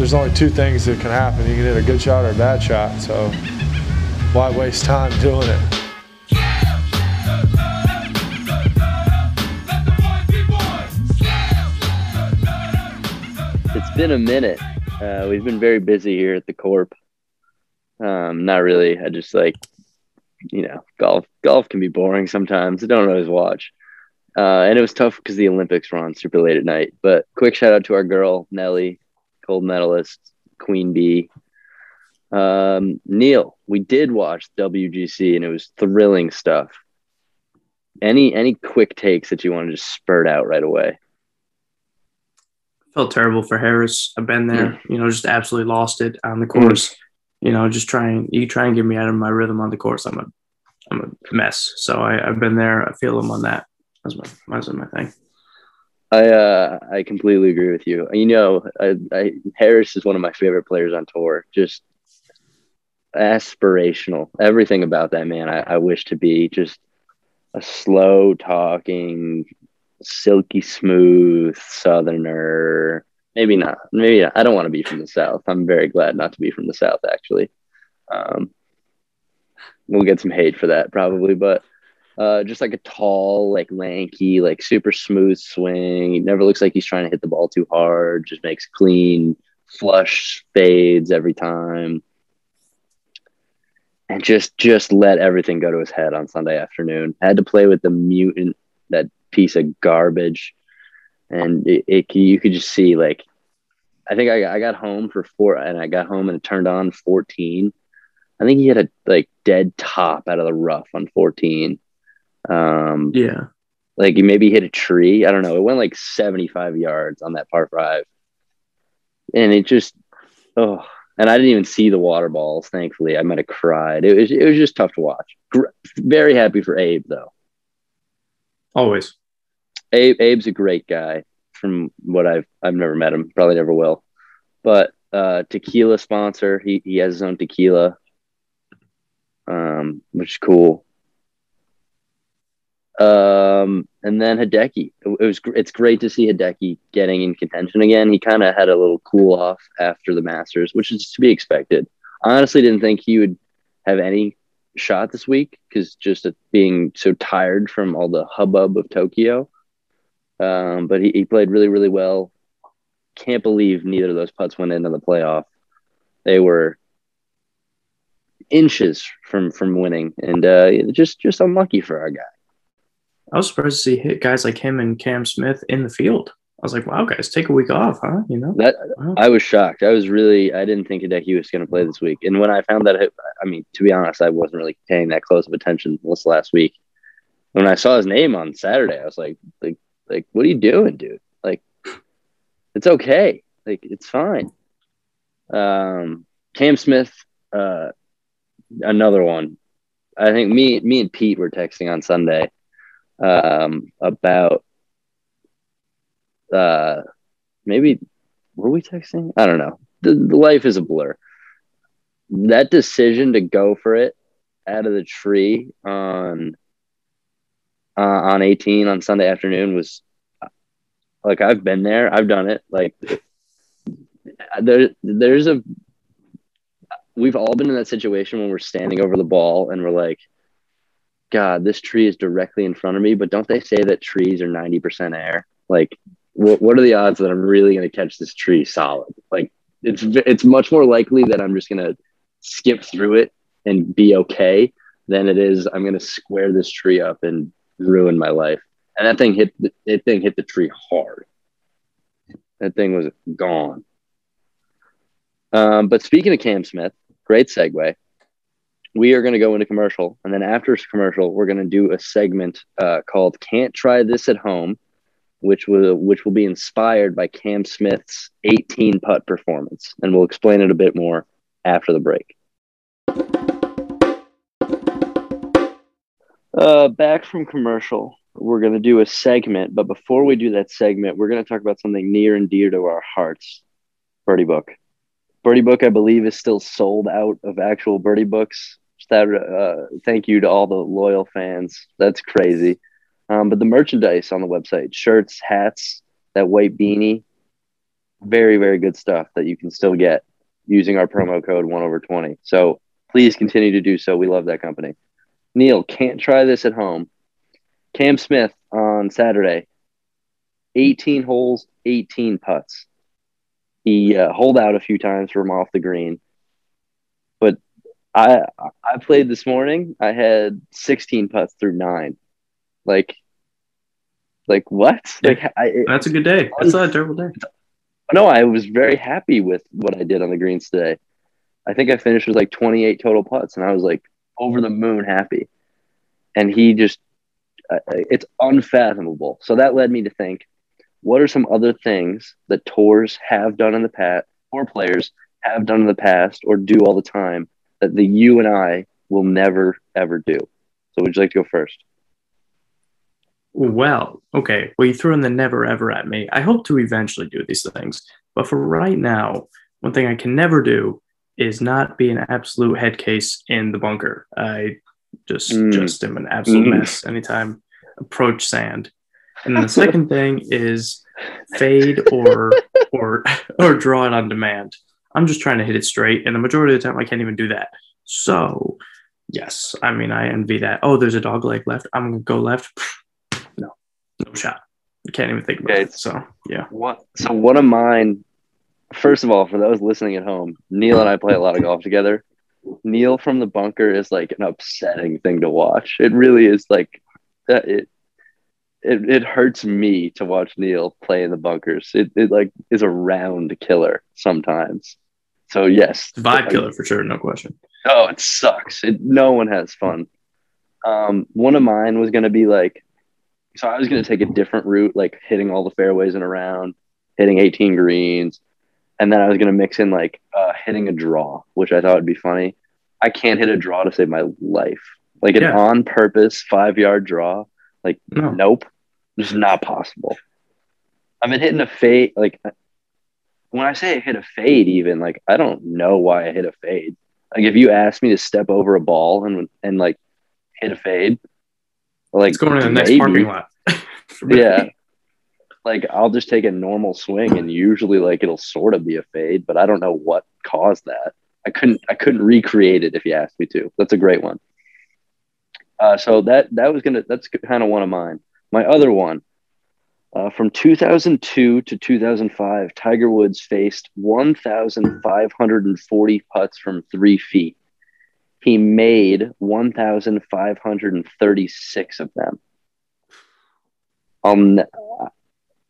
there's only two things that can happen. You can hit a good shot or a bad shot. So why waste time doing it? It's been a minute. Uh, we've been very busy here at the Corp. Um, not really. I just like, you know, golf. Golf can be boring sometimes. I don't always watch. Uh, and it was tough because the Olympics were on super late at night. But quick shout out to our girl Nelly, gold medalist, Queen Bee. Um, Neal, we did watch WGC and it was thrilling stuff. Any any quick takes that you want to just spurt out right away? felt terrible for Harris. I've been there, you know, just absolutely lost it on the course. You know, just trying you try and get me out of my rhythm on the course. I'm a I'm a mess. So I, I've been there. I feel him on that. That's my that's my thing. I uh, I completely agree with you. You know, I, I, Harris is one of my favorite players on tour. Just aspirational. Everything about that man, I, I wish to be just a slow talking, silky smooth southerner. Maybe not. Maybe not. I don't want to be from the south. I'm very glad not to be from the south. Actually, um, we'll get some hate for that probably, but uh, just like a tall, like lanky, like super smooth swing. He never looks like he's trying to hit the ball too hard. Just makes clean, flush fades every time, and just just let everything go to his head on Sunday afternoon. had to play with the mutant, that piece of garbage, and it, it you could just see like, I think I, I got home for four, and I got home and it turned on fourteen. I think he had a like dead top out of the rough on fourteen um, Yeah. like you maybe hit a tree. I don't know. It went like 75 yards on that par five. And it just, oh, and I didn't even see the water balls, thankfully. I might have cried. It was, it was just tough to watch. Gr- very happy for Abe, though. Always. Abe, Abe's a great guy from what I've, I've never met him, probably never will. But uh, tequila sponsor, he, he has his own tequila, um, which is cool. Um, and then Hideki. It was it's great to see Hideki getting in contention again. He kind of had a little cool off after the Masters, which is to be expected. I honestly didn't think he would have any shot this week because just being so tired from all the hubbub of Tokyo. Um, but he, he played really, really well. Can't believe neither of those putts went into the playoff. They were inches from from winning, and uh, just just unlucky for our guy. I was surprised to see hit guys like him and Cam Smith in the field. I was like, wow, guys, take a week off, huh? You know, That Wow. I was shocked. I was really I didn't think Hideki was going to play this week. And when I found that, I mean, to be honest, I wasn't really paying that close of attention this last week. When I saw his name on Saturday, I was like, like, like, what are you doing, dude? Like, it's okay. Like, it's fine. Um, Cam Smith, uh, another one. I think me, me and Pete were texting on Sunday um, about uh, maybe were we texting? I don't know. The, the life is a blur. That decision to go for it out of the tree on uh, on 18 on Sunday afternoon was like I've been there. I've done it. Like there, there's a we've all been in that situation when we're standing over the ball and we're like, God, this tree is directly in front of me. But don't they say that trees are 90% air? Like, what, what are the odds that I'm really going to catch this tree solid? Like, it's it's much more likely that I'm just going to skip through it and be okay than it is I'm going to square this tree up and ruin my life. And that thing hit the, that thing hit the tree hard. That thing was gone. Um, but speaking of Cam Smith, great segue. We are going to go into commercial, and then after commercial, we're going to do a segment uh, called "Can't Try This at Home," which will which will be inspired by Cam Smith's 18 putt performance, and we'll explain it a bit more after the break. Uh, back from commercial, we're going to do a segment, but before we do that segment, we're going to talk about something near and dear to our hearts: Birdie Book. Birdie Book, I believe, is still sold out of actual Birdie books. That uh, thank you to all the loyal fans. That's crazy. Um, but the merchandise on the website, shirts, hats, that white beanie, very, very good stuff that you can still get using our promo code 1 over 20. So please continue to do so. We love that company. Neal, can't try this at home. Cam Smith on Saturday, 18 holes, 18 putts. He uh, holed out a few times from off the green. I I played this morning. I had 16 putts through nine. Like, like what? Like I, That's a good day. That's not a terrible day. no, I was very happy with what I did on the greens today. I think I finished with like 28 total putts, and I was like over the moon happy. And he just, uh, it's unfathomable. So that led me to think, what are some other things that tours have done in the past, or players have done in the past, or do all the time that the you and I will never ever do? So would you like to go first? Well, okay. Well, you threw in the never ever at me. I hope to eventually do these things. But for right now, one thing I can never do is not be an absolute head case in the bunker. I just Mm. just am an absolute Mm. mess anytime approach sand. And then the second thing is fade or or or draw it on demand. I'm just trying to hit it straight, and the majority of the time I can't even do that. So, yes, I mean I envy that. Oh, there's a dog leg left. I'm gonna go left. No, no shot. I can't even think about Okay. it. So yeah, What? So one of mine. First of all, for those listening at home, Neal and I play a lot of golf together. Neal from the bunker is like an upsetting thing to watch. It really is like that. It it it hurts me to watch Neal play in the bunkers. It it like is a round killer sometimes. So yes, vibe killer for sure, no question. Oh, it sucks. It, no one has fun. Um, one of mine was going to be like, so I was going to take a different route, like hitting all the fairways and around, hitting 18 greens. And then I was going to mix in like uh, hitting a draw, which I thought would be funny. I can't hit a draw to save my life. Like an Yeah. on purpose five yard draw. Like, No. nope, it's not possible. I've been hitting a fade. Like, when I say I hit a fade, even like, I don't know why I hit a fade. Like if you ask me to step over a ball and and like hit a fade, like It's going to the next parking lot. Yeah. Like I'll just take a normal swing and usually like it'll sort of be a fade, but I don't know what caused that. I couldn't I couldn't recreate it if you asked me to. That's a great one. Uh, so that that was gonna that's kind of one of mine. My other one, uh, from 2002 to 2005, Tiger Woods faced 1,540 putts from three feet. He made 1,536 of them. Um,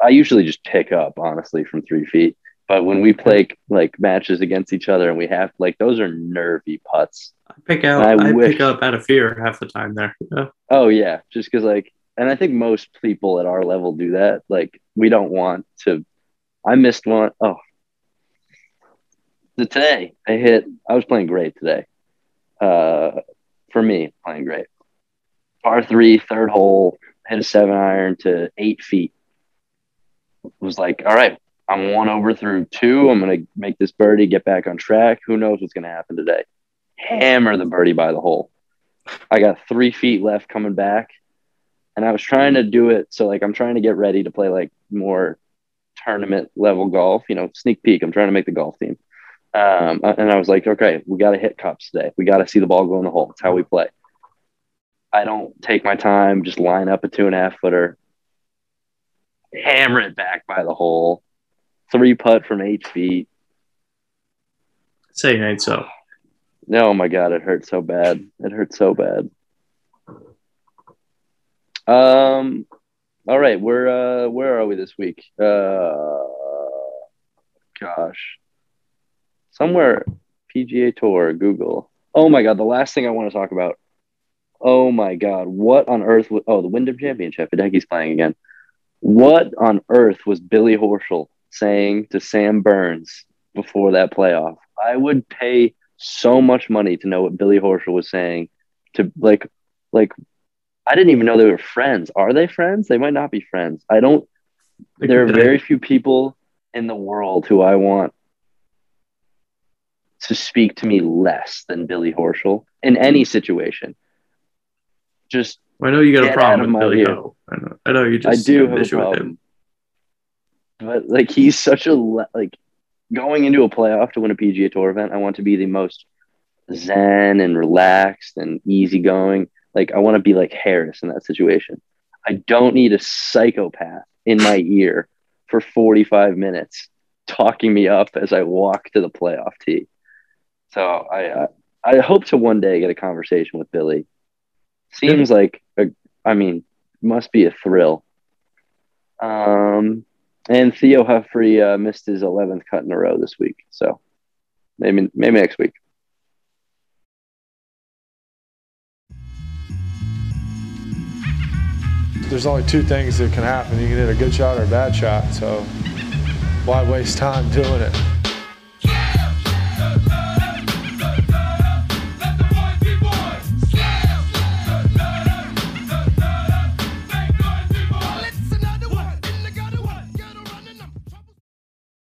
I usually just pick up honestly from three feet, but when we play like matches against each other and we have like those are nervy putts. I pick out. I I, wish- pick up out of fear half the time there. Yeah. Oh yeah, just because like, and I think most people at our level do that. Like, we don't want to. I missed one. Oh, the today I hit. I was playing great today. Uh, for me, playing great. Par three, third hole, hit a seven iron to eight feet. Was like, all right, I'm one over through two. I'm gonna make this birdie, get back on track. Who knows what's gonna happen today? Hammer the birdie by the hole. I got three feet left coming back, and I was trying to do it so like I'm trying to get ready to play like more tournament level golf. You know, sneak peek. I'm trying to make the golf team. Um, and I was like, okay, we got to hit cups today. We got to see the ball go in the hole. It's how we play. I don't take my time, just line up a two and a half footer, hammer it back by the hole, three putt from eight feet. Say it ain't so. Oh my god, it hurt so bad. It hurt so bad. Um all right, we're uh where are we this week? Uh gosh. Somewhere PGA Tour, Google. Oh my god, the last thing I want to talk about. Oh my god, what on earth was oh the Wyndham Championship, Hideki's playing again. What on earth was Billy Horschel saying to Sam Burns before that playoff? I would pay so much money to know what Billy Horschel was saying to like like I didn't even know they were friends. Are they friends? They might not be friends. I don't there are very few people in the world who I want to speak to me less than Billy Horschel in any situation. Just I know you got a problem with Billy. Ho. I know, I know you I just do have a issue with him. problem. But like he's such a le- like going into a playoff to win a PGA Tour event. I want to be the most zen and relaxed and easygoing. Like I want to be like Harris in that situation. I don't need a psychopath in my ear for 45 minutes talking me up as I walk to the playoff tee. So I I, I hope to one day get a conversation with Billy. Seems like a, I mean, must be a thrill. Um, and Theo Humphrey uh, missed his 11th cut in a row this week, so maybe maybe next week. There's only two things that can happen. You can hit a good shot or a bad shot. So why waste time doing it?